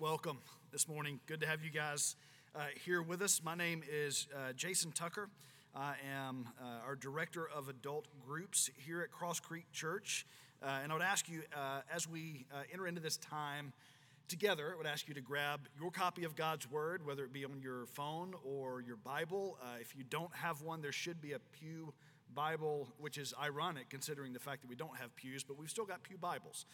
welcome this morning. Good to have you guys uh, here with us. My name is uh, Jason Tucker. I am uh, our director of adult groups here at Cross Creek Church. Uh, and I would ask you, uh, as we uh, enter into this time together, I would ask you to grab your copy of God's Word, whether it be on your phone or your Bible. if you don't have one, there should be a Pew Bible, which is ironic considering the fact that we don't have pews, but we've still got Pew Bibles.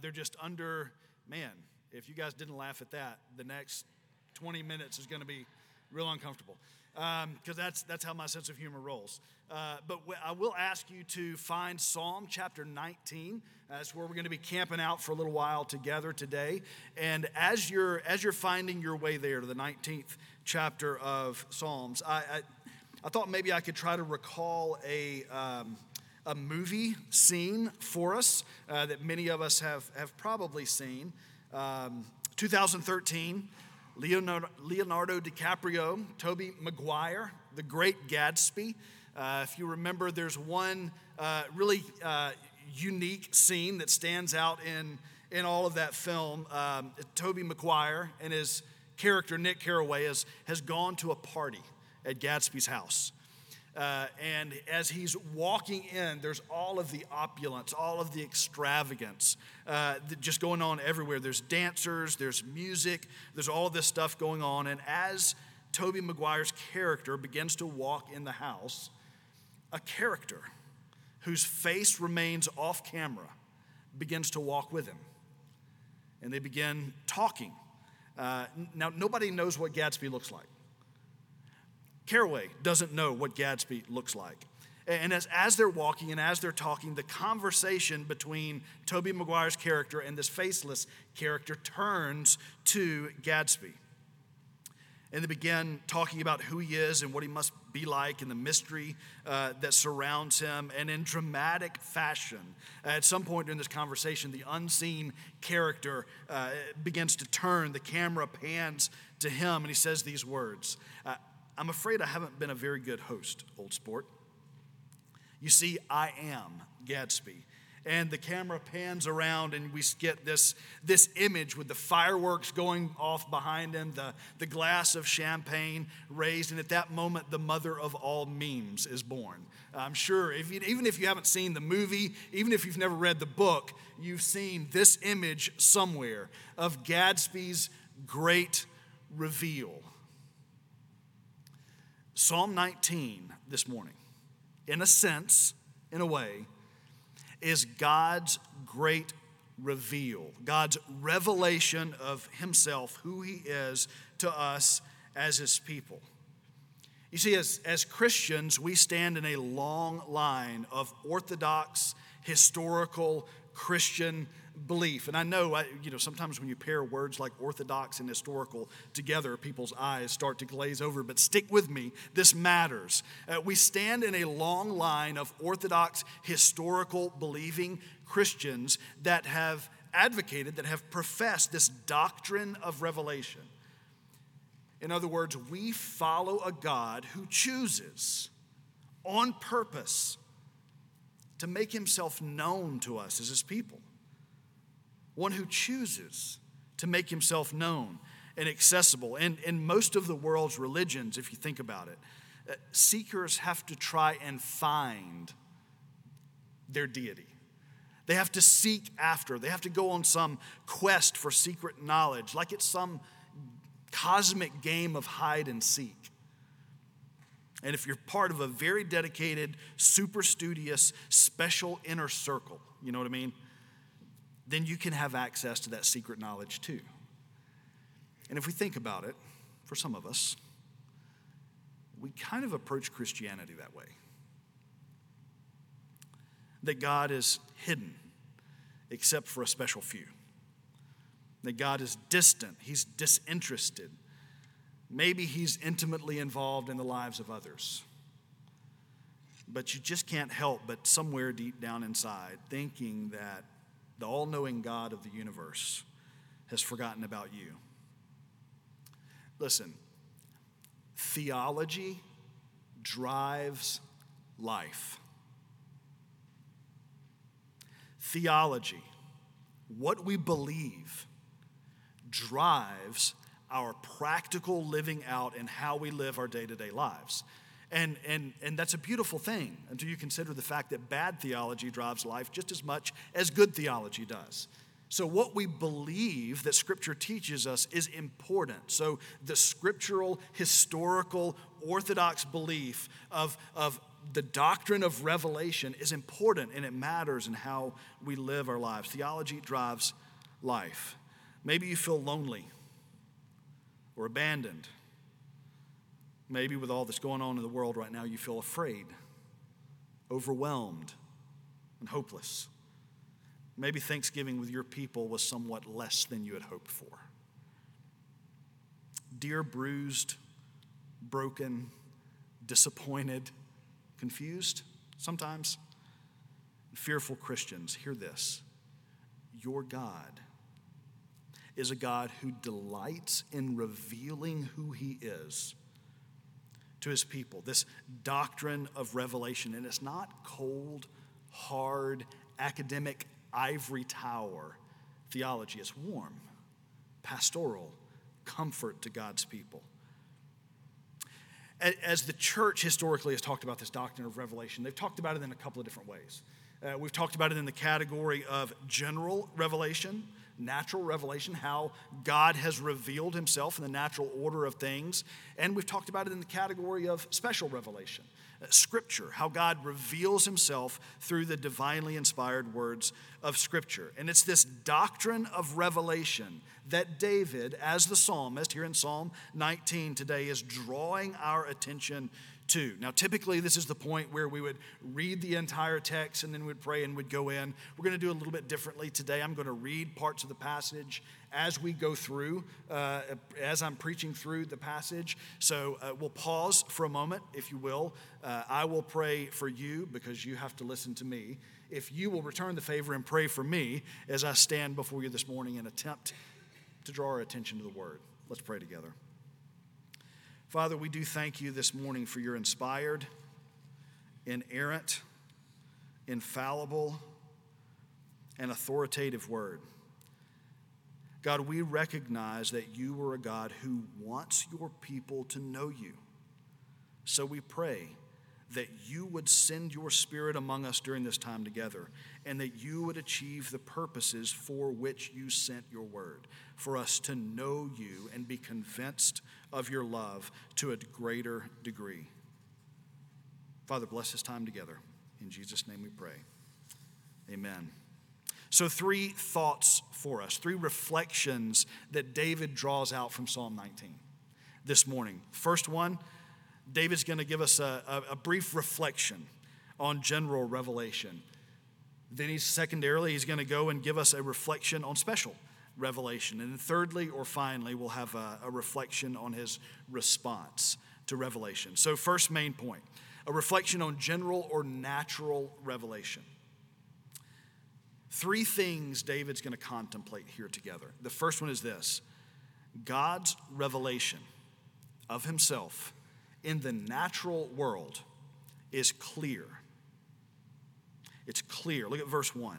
they're just under, man, if you guys didn't laugh at that, the next 20 minutes is going to be real uncomfortable because um, that's, that's how my sense of humor rolls. Uh, but w- I will ask you to find Psalm chapter 19. That's where we're going to be camping out for a little while together today. And as you're, as you're finding your way there to the 19th chapter of Psalms, I, I, I thought maybe I could try to recall a. Um, a movie scene for us uh, that many of us have, have probably seen. Um, 2013, Leonardo, Leonardo, DiCaprio, Tobey Maguire, The Great Gatsby. Uh, if you remember, there's one uh, really uh, unique scene that stands out in, in all of that film. Um, Tobey Maguire and his character, Nick Carraway, has, has gone to a party at Gatsby's house. Uh, and as he's walking in, there's all of the opulence, all of the extravagance uh, just going on everywhere. There's dancers, there's music, there's all this stuff going on. And as Tobey Maguire's character begins to walk in the house, a character whose face remains off camera begins to walk with him. And they begin talking. Uh, now, nobody knows what Gatsby looks like. Carraway doesn't know what Gatsby looks like. And as, as they're walking and as they're talking, the conversation between Tobey Maguire's character and this faceless character turns to Gatsby. And they begin talking about who he is and what he must be like and the mystery uh, that surrounds him. And in dramatic fashion, at some point during this conversation, the unseen character uh, begins to turn. The camera pans to him and he says these words uh, I'm afraid I haven't been a very good host, old sport. You see, I am Gatsby. And the camera pans around, and we get this, this image with the fireworks going off behind him, the, the glass of champagne raised, and at that moment, the mother of all memes is born. I'm sure, if you, even if you haven't seen the movie, even if you've never read the book, you've seen this image somewhere of Gatsby's great reveal. Psalm 19 this morning, in a sense, in a way, is God's great reveal, God's revelation of Himself, who He is to us as His people. You see, as, as Christians, we stand in a long line of orthodox, historical Christian belief. And I know, you know, sometimes when you pair words like orthodox and historical together, people's eyes start to glaze over. But stick with me, this matters. Uh, we stand in a long line of orthodox, historical, believing Christians that have advocated, that have professed this doctrine of revelation. In other words, we follow a God who chooses on purpose to make himself known to us as his people one who chooses to make himself known and accessible. And in most of the world's religions, if you think about it, uh, seekers have to try and find their deity. They have to seek after, they have to go on some quest for secret knowledge, like it's some cosmic game of hide and seek. And if you're part of a very dedicated, super studious, special inner circle, you know what I mean? Then you can have access to that secret knowledge too. And if we think about it, for some of us, we kind of approach Christianity that way. That God is hidden, except for a special few. That God is distant, He's disinterested. Maybe He's intimately involved in the lives of others. But you just can't help but somewhere deep down inside thinking that the all knowing God of the universe, has forgotten about you. Listen, theology drives life. Theology, what we believe, drives our practical living out and how we live our day to day lives. And, and, and that's a beautiful thing until you consider the fact that bad theology drives life just as much as good theology does. So, what we believe that Scripture teaches us is important. So, the scriptural, historical, orthodox belief of, of the doctrine of revelation is important and it matters in how we live our lives. Theology drives life. Maybe you feel lonely or abandoned. Maybe with all that's going on in the world right now, you feel afraid, overwhelmed, and hopeless. Maybe Thanksgiving with your people was somewhat less than you had hoped for. Dear bruised, broken, disappointed, confused sometimes, fearful Christians, hear this. Your God is a God who delights in revealing who he is to his people. This doctrine of revelation, and it's not cold, hard, academic ivory tower theology. It's warm, pastoral, comfort to God's people. As the church historically has talked about this doctrine of revelation, they've talked about it in a couple of different ways. Uh, we've talked about it in the category of general revelation, natural revelation, how God has revealed himself in the natural order of things. And we've talked about it in the category of special revelation, uh, scripture, how God reveals himself through the divinely inspired words of scripture. And it's this doctrine of revelation that David, as the psalmist here in Psalm 19 today, is drawing our attention 2. Now, typically, this is the point where we would read the entire text and then we'd pray and we'd go in. We're going to do a little bit differently today. I'm going to read parts of the passage as we go through, uh, as I'm preaching through the passage. So uh, we'll pause for a moment, if you will. Uh, I will pray for you because you have to listen to me. If you will return the favor and pray for me as I stand before you this morning and attempt to draw our attention to the word. Let's pray together. Father, we do thank you this morning for your inspired, inerrant, infallible, and authoritative word. God, we recognize that you are a God who wants your people to know you. So we pray that you would send your spirit among us during this time together and that you would achieve the purposes for which you sent your word, for us to know you and be convinced of your love to a greater degree. Father, bless this time together. In Jesus' name we pray. Amen. So, three thoughts for us, three reflections that David draws out from Psalm 19 this morning. First one, David's going to give us a, a, a brief reflection on general revelation. Then he's secondarily, he's going to go and give us a reflection on special revelation. And then thirdly or finally, we'll have a, a reflection on his response to revelation. So, first main point a reflection on general or natural revelation. Three things David's going to contemplate here together. The first one is this God's revelation of himself in the natural world is clear. It's clear. Look at verse 1.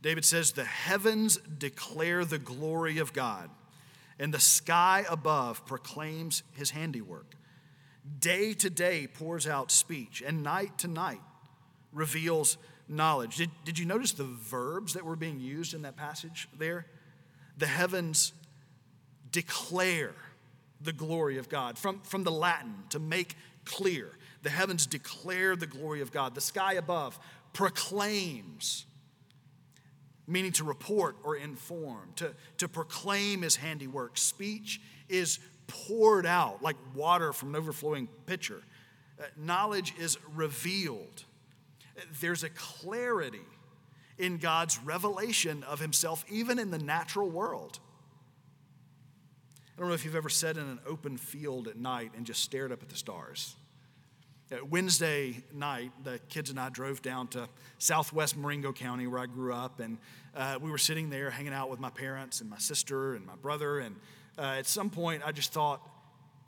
David says, The heavens declare the glory of God, and the sky above proclaims his handiwork. Day to day pours out speech, and night to night reveals knowledge. Did, did you notice the verbs that were being used in that passage there? The heavens declare the glory of God. From, from the Latin, to make clear. The heavens declare the glory of God. The sky above proclaims meaning to report or inform, to, to proclaim his handiwork. Speech is poured out like water from an overflowing pitcher. Uh, knowledge is revealed. There's a clarity in God's revelation of himself, even in the natural world. I don't know if you've ever sat in an open field at night and just stared up at the stars. Wednesday night, the kids and I drove down to southwest Marengo County, where I grew up, and uh, we were sitting there hanging out with my parents and my sister and my brother. And uh, at some point, I just thought,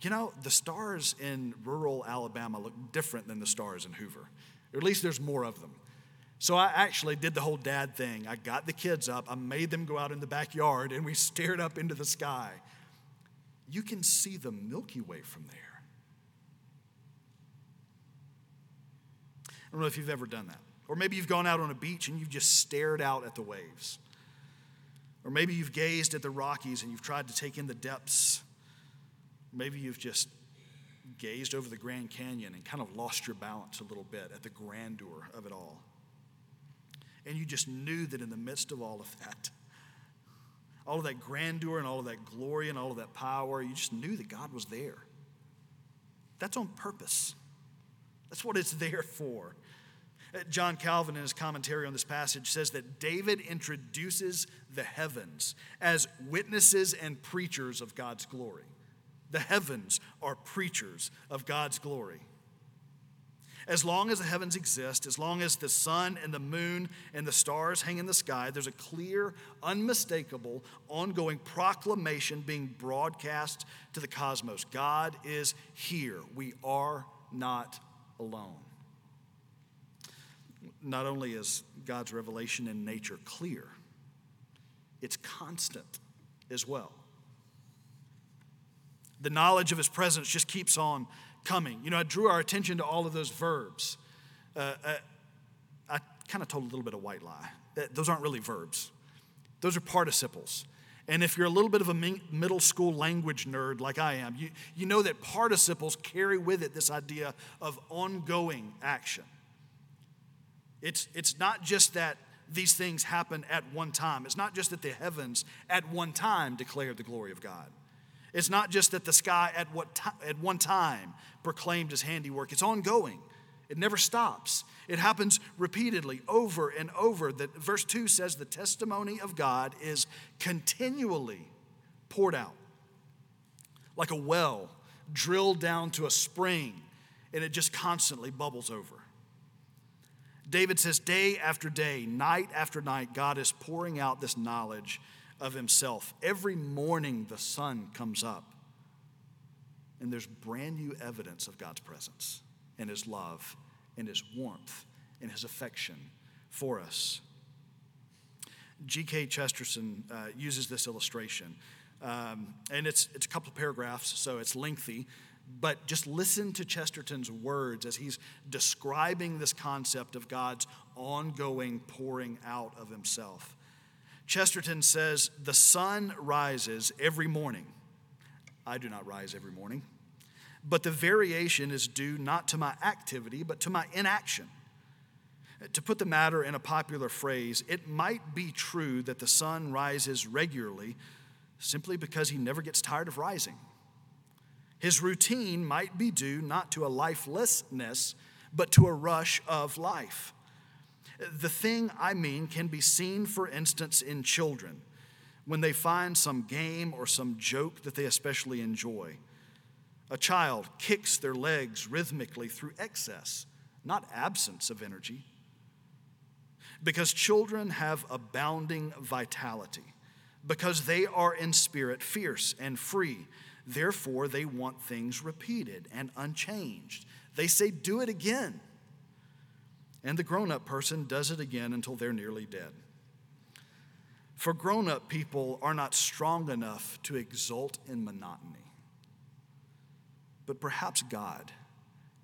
you know, the stars in rural Alabama look different than the stars in Hoover. Or at least there's more of them. So I actually did the whole dad thing. I got the kids up, I made them go out in the backyard, and we stared up into the sky. You can see the Milky Way from there. I don't know if you've ever done that. Or maybe you've gone out on a beach and you've just stared out at the waves. Or maybe you've gazed at the Rockies and you've tried to take in the depths. Maybe you've just gazed over the Grand Canyon and kind of lost your balance a little bit at the grandeur of it all. And you just knew that in the midst of all of that, all of that grandeur and all of that glory and all of that power, you just knew that God was there. That's on purpose. That's what it's there for. Uh, John Calvin, in his commentary on this passage, says that David introduces the heavens as witnesses and preachers of God's glory. The heavens are preachers of God's glory. As long as the heavens exist, as long as the sun and the moon and the stars hang in the sky, there's a clear, unmistakable, ongoing proclamation being broadcast to the cosmos God is here. We are not alone. Not only is God's revelation in nature clear, it's constant as well. The knowledge of his presence just keeps on coming. You know, I drew our attention to all of those verbs. Uh, uh, I kind of told a little bit of white lie. Uh, those aren't really verbs, those are participles. And if you're a little bit of a middle school language nerd like I am, you, you know that participles carry with it this idea of ongoing action. It's, it's not just that these things happen at one time, it's not just that the heavens at one time declare the glory of God. It's not just that the sky at, what t- at one time proclaimed his handiwork, it's ongoing. It never stops. It happens repeatedly, over and over. That verse 2 says the testimony of God is continually poured out. Like a well drilled down to a spring, and it just constantly bubbles over. David says, day after day, night after night, God is pouring out this knowledge of himself. Every morning, the sun comes up, and there's brand new evidence of God's presence and his love and his warmth and his affection for us. G.K. Chesterton uh, uses this illustration, um, and it's, it's a couple of paragraphs, so it's lengthy. But just listen to Chesterton's words as he's describing this concept of God's ongoing pouring out of himself. Chesterton says, The sun rises every morning. I do not rise every morning but the variation is due not to my activity, but to my inaction. To put the matter in a popular phrase, it might be true that the sun rises regularly simply because he never gets tired of rising. His routine might be due not to a lifelessness, but to a rush of life. The thing I mean can be seen, for instance, in children when they find some game or some joke that they especially enjoy. A child kicks their legs rhythmically through excess, not absence of energy. Because children have abounding vitality, because they are in spirit fierce and free. Therefore, they want things repeated and unchanged. They say, Do it again. And the grown up person does it again until they're nearly dead. For grown up people are not strong enough to exult in monotony. But perhaps God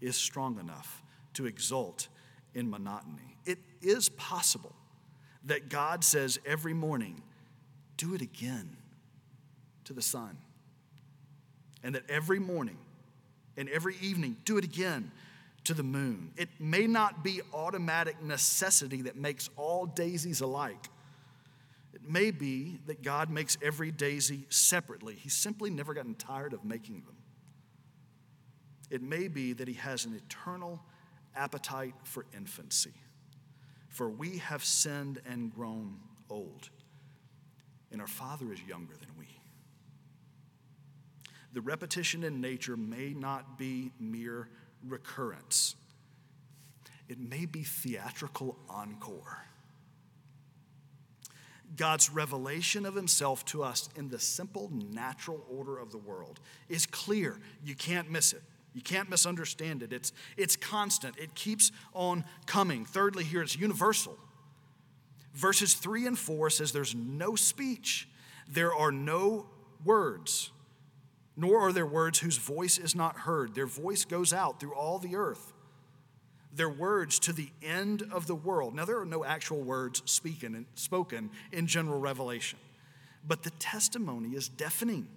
is strong enough to exult in monotony. It is possible that God says every morning, do it again to the sun. And that every morning and every evening, do it again to the moon. It may not be automatic necessity that makes all daisies alike. It may be that God makes every daisy separately. He's simply never gotten tired of making them. It may be that he has an eternal appetite for infancy. For we have sinned and grown old, and our Father is younger than we. The repetition in nature may not be mere recurrence, it may be theatrical encore. God's revelation of himself to us in the simple natural order of the world is clear. You can't miss it. You can't misunderstand it. It's, it's constant, it keeps on coming. Thirdly, here it's universal. Verses 3 and 4 says there's no speech, there are no words, nor are there words whose voice is not heard. Their voice goes out through all the earth. Their words to the end of the world. Now, there are no actual words spoken in general revelation, but the testimony is deafening.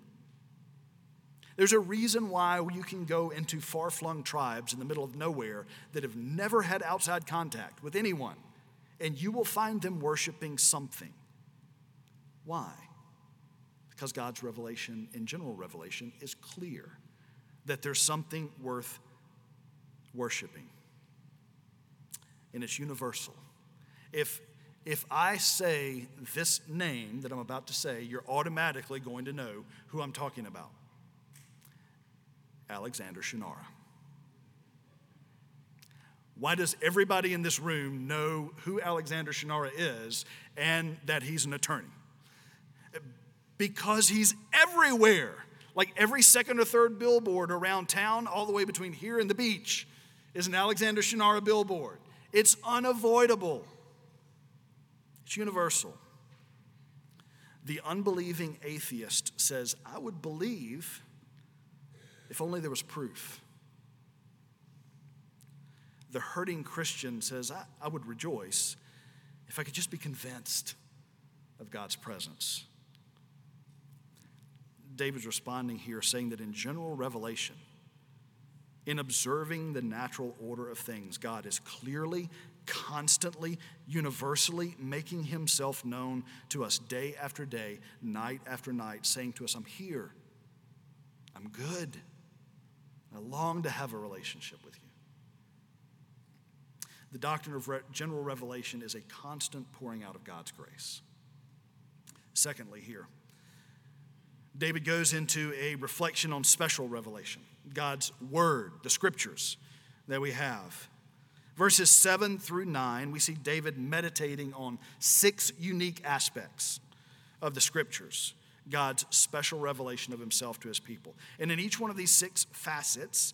There's a reason why you can go into far flung tribes in the middle of nowhere that have never had outside contact with anyone, and you will find them worshiping something. Why? Because God's revelation, in general revelation, is clear that there's something worth worshiping. And it's universal. If, if I say this name that I'm about to say, you're automatically going to know who I'm talking about. Alexander Shunnarah. Why does everybody in this room know who Alexander Shunnarah is and that he's an attorney? Because he's everywhere. Like every second or third billboard around town, all the way between here and the beach, is an Alexander Shunnarah billboard. It's unavoidable, it's universal. The unbelieving atheist says, I would believe if only there was proof. The hurting Christian says, I, I would rejoice if I could just be convinced of God's presence. David's responding here, saying that in general revelation, in observing the natural order of things, God is clearly, constantly, universally making himself known to us day after day, night after night, saying to us, I'm here, I'm good. I long to have a relationship with you. The doctrine of general revelation is a constant pouring out of God's grace. Secondly, here, David goes into a reflection on special revelation, God's word, the scriptures that we have. Verses 7 through 9, we see David meditating on six unique aspects of the scriptures God's special revelation of himself to his people. And in each one of these six facets,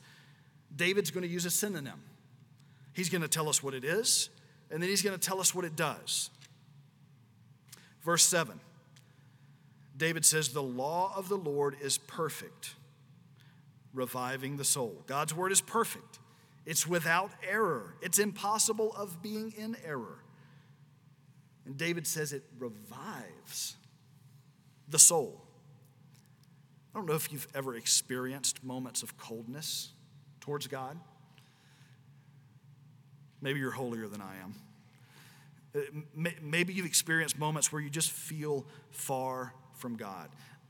David's going to use a synonym. He's going to tell us what it is, and then he's going to tell us what it does. Verse 7 David says, The law of the Lord is perfect, reviving the soul. God's word is perfect, it's without error, it's impossible of being in error. And David says it revives the soul. I don't know if you've ever experienced moments of coldness towards God. Maybe you're holier than I am. Uh, maybe you've experienced moments where you just feel far from God.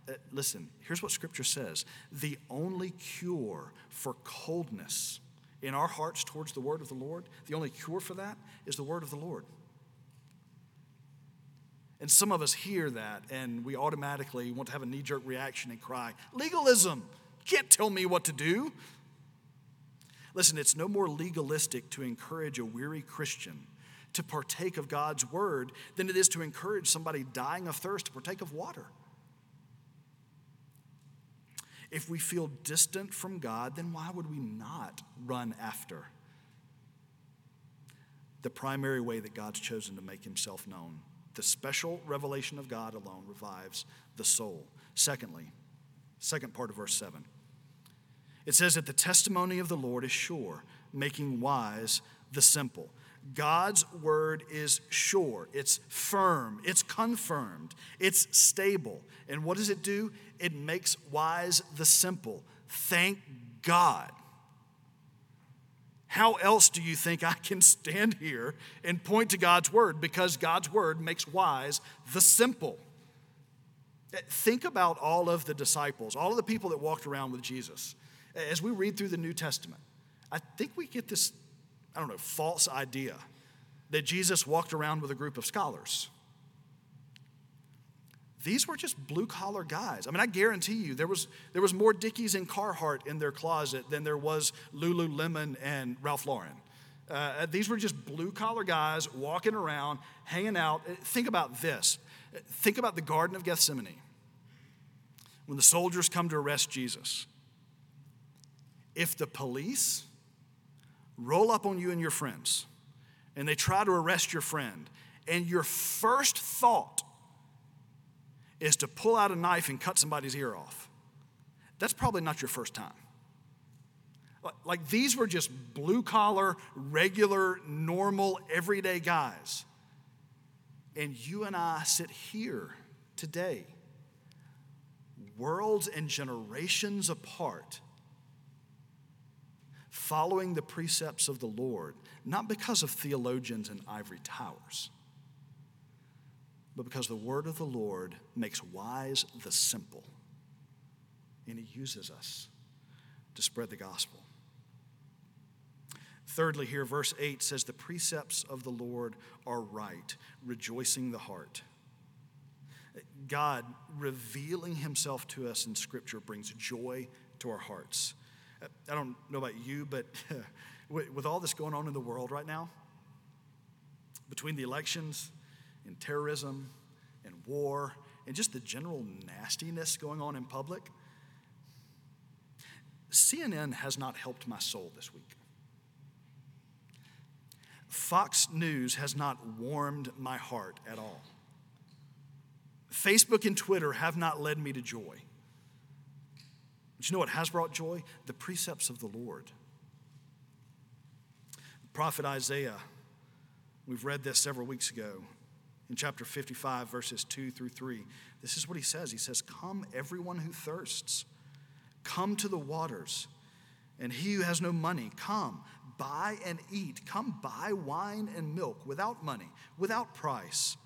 Uh, listen, here's what Scripture says the only cure for coldness in our hearts towards the Word of the Lord, the only cure for that is the Word of the Lord. And some of us hear that and we automatically want to have a knee jerk reaction and cry, Legalism! Can't tell me what to do. Listen, it's no more legalistic to encourage a weary Christian to partake of God's word than it is to encourage somebody dying of thirst to partake of water. If we feel distant from God, then why would we not run after the primary way that God's chosen to make himself known? The special revelation of God alone revives the soul. Secondly, second part of verse 7. It says that the testimony of the Lord is sure, making wise the simple. God's word is sure, it's firm, it's confirmed, it's stable. And what does it do? It makes wise the simple. Thank God. How else do you think I can stand here and point to God's word? Because God's word makes wise the simple. Eh, think about all of the disciples, all of the people that walked around with Jesus. As we read through the New Testament, I think we get this, I don't know, false idea that Jesus walked around with a group of scholars. These were just blue collar guys. I mean, I guarantee you, there was, there was more Dickies and Carhartt in their closet than there was Lululemon and Ralph Lauren. Uh, these were just blue collar guys walking around, hanging out. Uh, think about this. Think about the Garden of Gethsemane when the soldiers come to arrest Jesus. if the police roll up on you and your friends and they try to arrest your friend, and your first thought is to pull out a knife and cut somebody's ear off, that's probably not your first time. Like these were just blue collar, regular, normal, everyday guys. And you and I sit here today, worlds and generations apart, following the precepts of the Lord, not because of theologians and ivory towers, but because the word of the Lord makes wise the simple. And he uses us to spread the gospel. Thirdly, here, verse 8 says, The precepts of the Lord are right, rejoicing the heart. God revealing himself to us in Scripture brings joy to our hearts. I don't know about you, but with all this going on in the world right now, between the elections and terrorism and war and just the general nastiness going on in public, CNN has not helped my soul this week. Fox News has not warmed my heart at all. Facebook and Twitter have not led me to joy. But you know what has brought joy? The precepts of the Lord. The prophet Isaiah, we've read this several weeks ago in chapter 55, verses 2 through 3. This is what he says He says, Come, everyone who thirsts, come to the waters. And he who has no money, come, buy and eat. Come buy wine and milk without money, without price.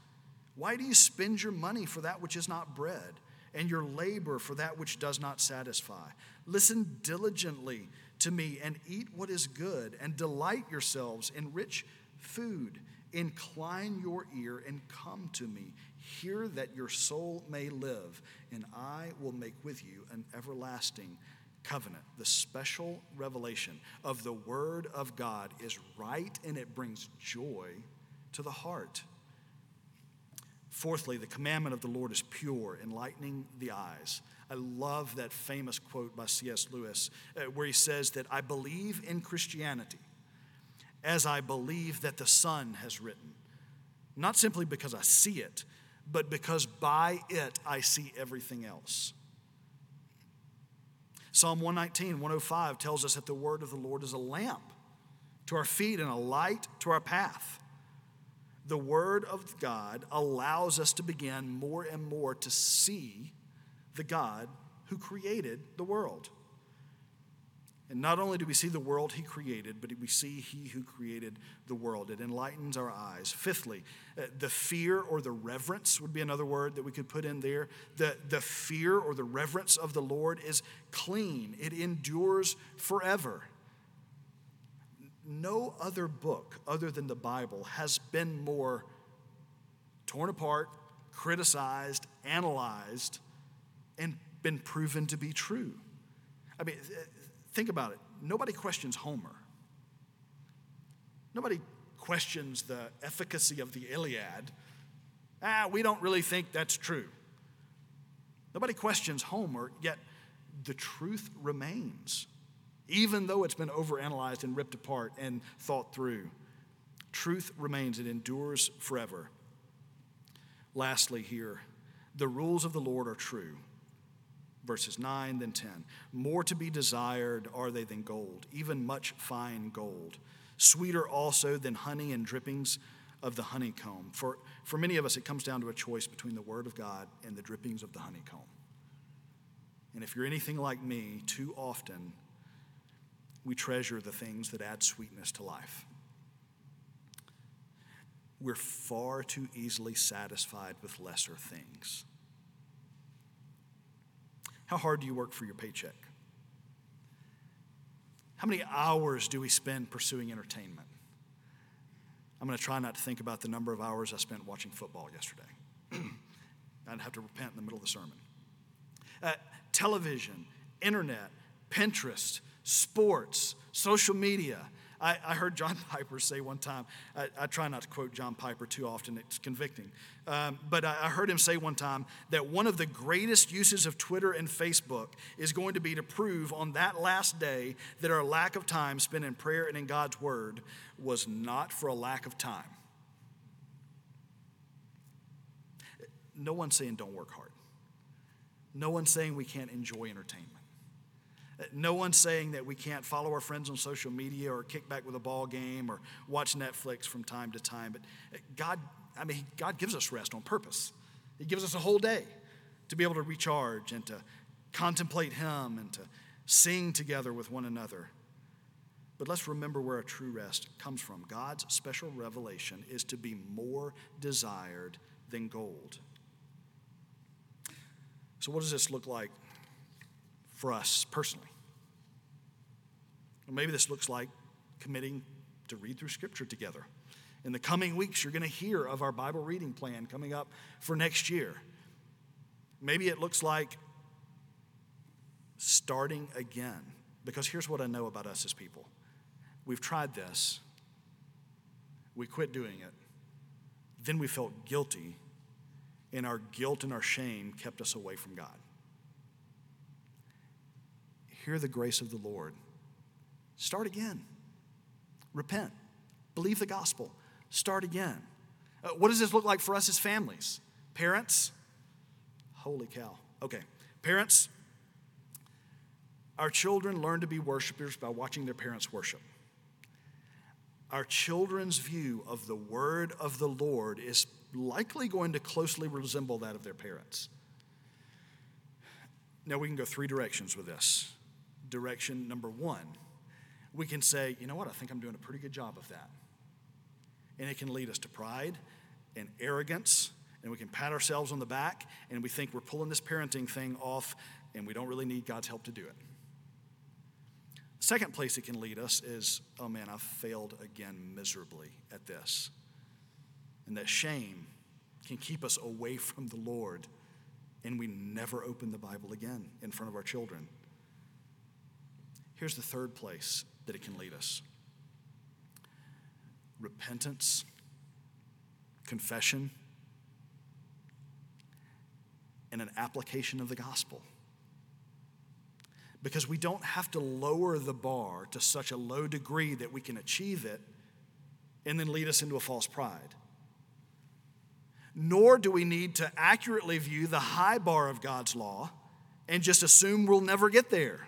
Why do you spend your money for that which is not bread, and your labor for that which does not satisfy? Listen diligently to me and eat what is good, and delight yourselves in rich food. Incline your ear and come to me. Hear that your soul may live, and I will make with you an everlasting covenant, the special revelation of the Word of God, is right and it brings joy to the heart. Fourthly, the commandment of the Lord is pure, enlightening the eyes. I love that famous quote by C.S. Lewis uh, where he says that I believe in Christianity as I believe that the Son has written, not simply because I see it, but because by it I see everything else. Psalm 119, 105 tells us that the word of the Lord is a lamp to our feet and a light to our path. The word of God allows us to begin more and more to see the God who created the world. And not only do we see the world he created, but we see he who created the world. It enlightens our eyes. Fifthly, uh, the fear or the reverence would be another word that we could put in there. The, the fear or the reverence of the Lord is clean, it endures forever. No other book other than the Bible has been more torn apart, criticized, analyzed, and been proven to be true. I mean, Think about it. Nobody questions Homer. Nobody questions the efficacy of the Iliad. Ah, we don't really think that's true. Nobody questions Homer, yet the truth remains, even though it's been overanalyzed and ripped apart and thought through. Truth remains, it endures forever. Lastly, here, the rules of the Lord are true verses 9 then 10. More to be desired are they than gold, even much fine gold. Sweeter also than honey and drippings of the honeycomb. For, for many of us, it comes down to a choice between the Word of God and the drippings of the honeycomb. And if you're anything like me, too often we treasure the things that add sweetness to life. We're far too easily satisfied with lesser things. How hard do you work for your paycheck? How many hours do we spend pursuing entertainment? I'm going to try not to think about the number of hours I spent watching football yesterday. I'd have to repent in the middle of the sermon. Uh, television, internet, Pinterest, sports, social media. I, I heard John Piper say one time, I, I, try not to quote John Piper too often, it's convicting. Um, but I, I heard him say one time that one of the greatest uses of Twitter and Facebook is going to be to prove on that last day that our lack of time spent in prayer and in God's word was not for a lack of time. No one's saying don't work hard. No one's saying we can't enjoy entertainment. No one's saying that we can't follow our friends on social media or kick back with a ball game or watch Netflix from time to time. But eh, God, I mean, God gives us rest on purpose. He gives us a whole day to be able to recharge and to contemplate Him and to sing together with one another. But let's remember where our true rest comes from. God's special revelation is to be more desired than gold. So, what does this look like for us personally? Maybe this looks like committing to read through Scripture together. In the coming weeks, you're going to hear of our Bible reading plan coming up for next year. Maybe it looks like starting again. Because here's what I know about us as people we've tried this, we quit doing it, then we felt guilty, and our guilt and our shame kept us away from God. Hear the grace of the Lord. Start again. Repent. Believe the gospel. Start again. Uh, what does this look like for us as families? Parents? Holy cow. Okay. Parents, our children learn to be worshipers by watching their parents worship. Our children's view of the word of the Lord is likely going to closely resemble that of their parents. Now, we can go three directions with this. Direction number one, we can say, you know what, I think I'm doing a pretty good job of that. And it can lead us to pride and arrogance, and we can pat ourselves on the back, and we think we're pulling this parenting thing off, and we don't really need God's help to do it. Second place it can lead us is, oh man, I've failed again miserably at this. And that shame can keep us away from the Lord, and we never open the Bible again in front of our children. Here's the third place that it can lead us repentance, confession, and an application of the gospel because we don't have to lower the bar to such a low degree that we can achieve it and then lead us into a false pride. Nor do we need to accurately view the high bar of God's law and just assume we'll never get there.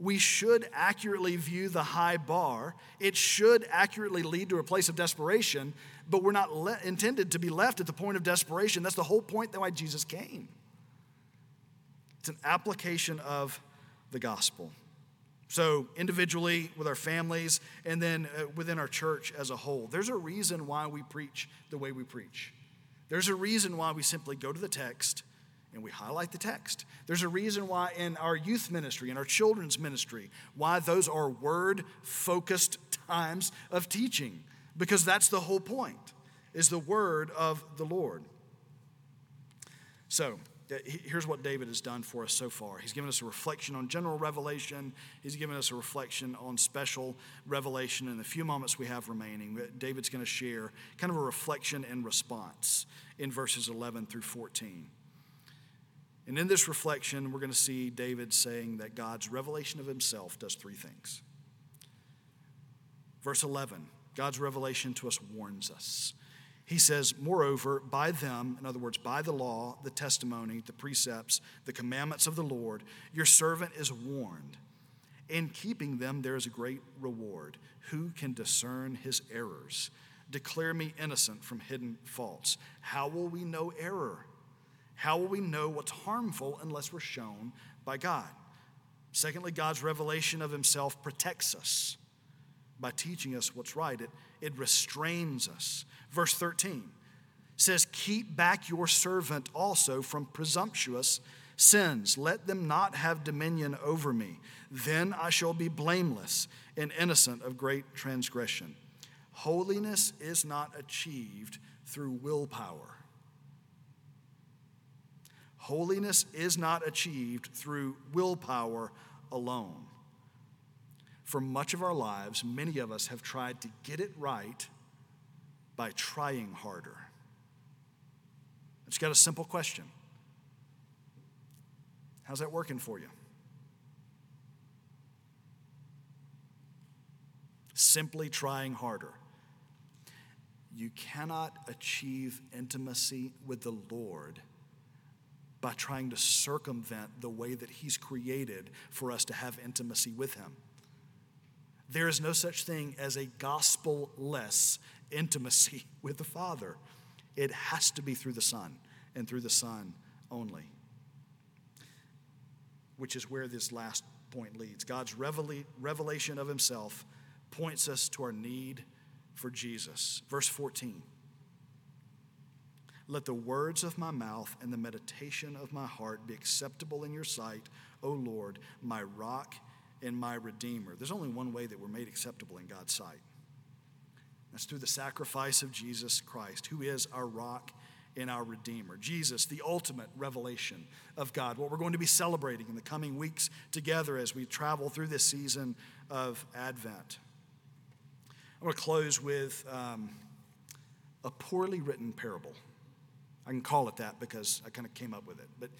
We should accurately view the high bar. It should accurately lead to a place of desperation, but we're not le- intended to be left at the point of desperation. That's the whole point that why Jesus came. It's an application of the gospel. So, individually, with our families, and then uh, within our church as a whole, there's a reason why we preach the way we preach. There's a reason why we simply go to the text and we highlight the text. There's a reason why in our youth ministry, in our children's ministry, why those are word focused times of teaching, because that's the whole point, is the word of the Lord. So, uh, here's what David has done for us so far. He's given us a reflection on general revelation, he's given us a reflection on special revelation. In the few moments we have remaining, uh, David's going to share kind of a reflection and response in verses 11 through 14. And in this reflection, we're going to see David saying that God's revelation of himself does three things. Verse 11 God's revelation to us warns us. He says, Moreover, by them, in other words, by the law, the testimony, the precepts, the commandments of the Lord, your servant is warned. In keeping them, there is a great reward. Who can discern his errors? Declare me innocent from hidden faults. How will we know error? How will we know what's harmful unless we're shown by God? Secondly, God's revelation of himself protects us by teaching us what's right. It, it restrains us. Verse 13 says, Keep back your servant also from presumptuous sins. Let them not have dominion over me. Then I shall be blameless and innocent of great transgression. Holiness is not achieved through willpower. Holiness is not achieved through willpower alone. for much of our lives, many of us have tried to get it right by trying harder. It's got a simple question How's that working for you? Simply trying harder. You cannot achieve intimacy with the Lord by trying to circumvent the way that He's created for us to have intimacy with Him. There is no such thing as a gospel less intimacy with the Father. It has to be through the Son and through the Son only. Which is where this last point leads. God's revelation of Himself points us to our need for Jesus. Verse 14. Let the words of my mouth and the meditation of my heart be acceptable in your sight, O Lord, my rock and my redeemer. There's only one way that we're made acceptable in God's sight. That's through the sacrifice of Jesus Christ, who is our rock and our Redeemer. Jesus, the ultimate revelation of God. What we're going to be celebrating in the coming weeks together as we travel through this season of Advent. I'm going to close with um, a poorly written parable. I can call it that because I kind of came up with it. But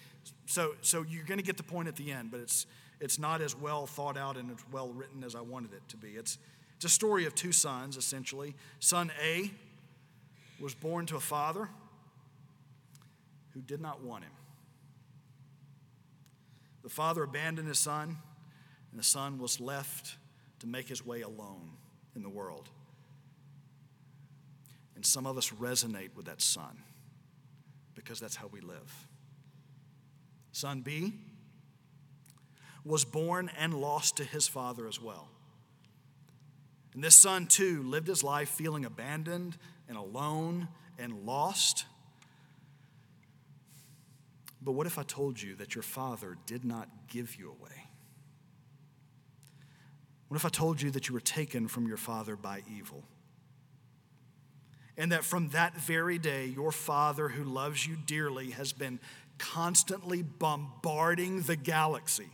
so, so you're going to get the point at the end, but it's, it's not as well thought out and as well written as I wanted it to be. It's, it's a story of two sons, essentially. Son A was born to a father who did not want him. The father abandoned his son, and the son was left to make his way alone in the world. And some of us resonate with that son because that's how we live. Son B was born and lost to his father as well. And this son, too, lived his life feeling abandoned and alone and lost. But what if I told you that your father did not give you away? What if I told you that you were taken from your father by evil? And that from that very day, your Father who loves you dearly has been constantly bombarding the galaxy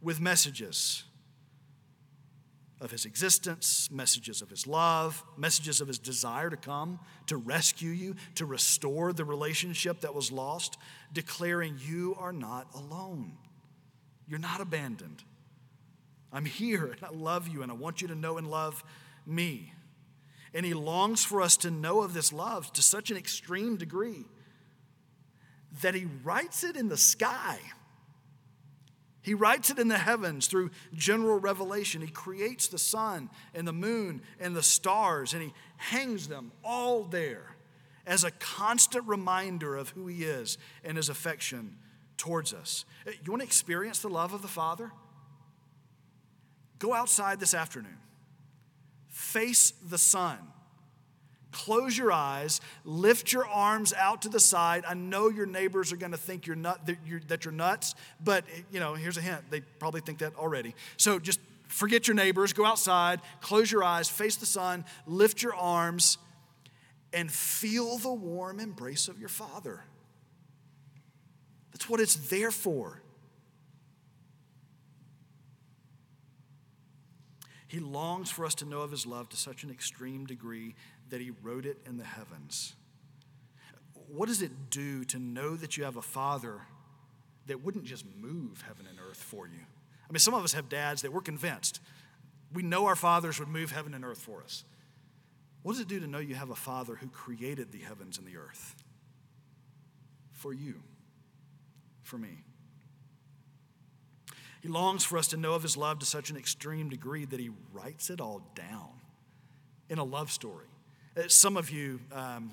with messages of his existence, messages of his love, messages of his desire to come to rescue you, to restore the relationship that was lost, declaring you are not alone. You're not abandoned. I'm here and I love you and I want you to know and love me. And he longs for us to know of this love to such an extreme degree that he writes it in the sky. He writes it in the heavens through general revelation. He creates the sun and the moon and the stars, and he hangs them all there as a constant reminder of who he is and his affection towards us. You want to experience the love of the Father? Go outside this afternoon face the sun. Close your eyes, lift your arms out to the side. I know your neighbors are going to think you're nut, that, you're, that you're nuts, but you know, here's a hint. They probably think that already. So just forget your neighbors, go outside, close your eyes, face the sun, lift your arms, and feel the warm embrace of your Father. That's what it's there for. He longs for us to know of his love to such an extreme degree that he wrote it in the heavens. What does it do to know that you have a father that wouldn't just move heaven and earth for you? I mean, some of us have dads that we're convinced we know our fathers would move heaven and earth for us. What does it do to know you have a father who created the heavens and the earth? For you, for me. He longs for us to know of his love to such an extreme degree that he writes it all down in a love story. Uh, some of you, um,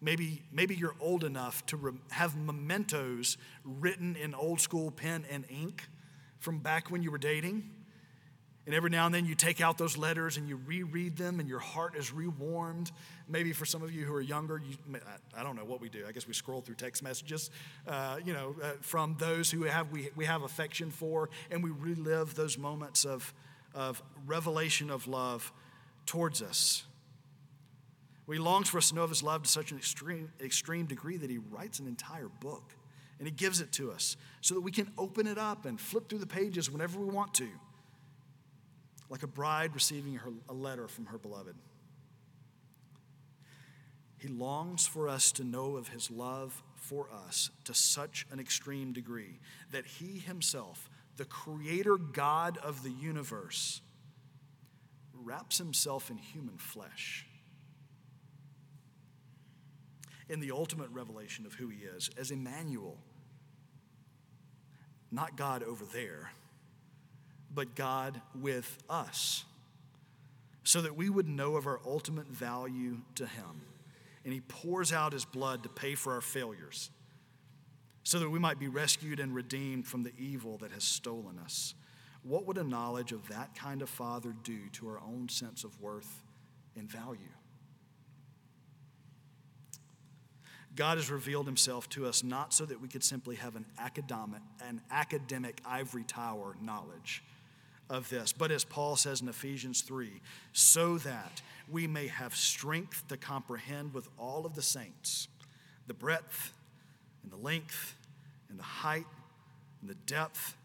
maybe, maybe you're old enough to re- have mementos written in old school pen and ink from back when you were dating. And every now and then you take out those letters and you reread them and your heart is rewarmed. Maybe for some of you who are younger, you, I don't know what we do. I guess we scroll through text messages, uh, you know, uh, from those who have, we, we have affection for, and we relive those moments of, of revelation of love towards us. He longs for us to know of his love to such an extreme, extreme degree that he writes an entire book and he gives it to us so that we can open it up and flip through the pages whenever we want to. Like a bride receiving her, a letter from her beloved. He longs for us to know of his love for us to such an extreme degree that he himself, the creator God of the universe, wraps himself in human flesh. In the ultimate revelation of who he is, as Emmanuel, not God over there, but God with us, so that we would know of our ultimate value to him and he pours out his blood to pay for our failures so that we might be rescued and redeemed from the evil that has stolen us. What would a knowledge of that kind of Father do to our own sense of worth and value? God has revealed himself to us not so that we could simply have an academic, an academic ivory tower knowledge of this, but as Paul says in Ephesians 3, so that we may have strength to comprehend with all of the saints the breadth and the length and the height and the depth,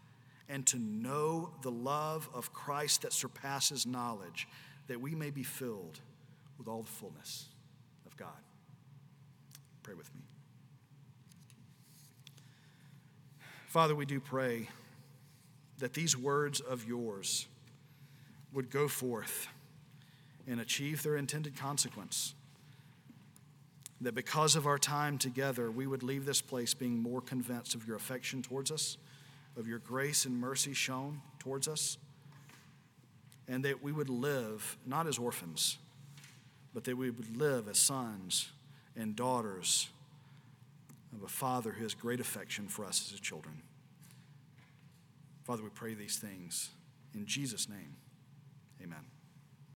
and to know the love of Christ that surpasses knowledge, that we may be filled with all the fullness of God. Pray with me. Father, we do pray that these words of yours would go forth and achieve their intended consequence. That because of our time together, we would leave this place being more convinced of your affection towards us, of your grace and mercy shown towards us, and that we would live not as orphans, but that we would live as sons and daughters of a Father who has great affection for us as his children. Father, we pray these things in Jesus' name. Amen.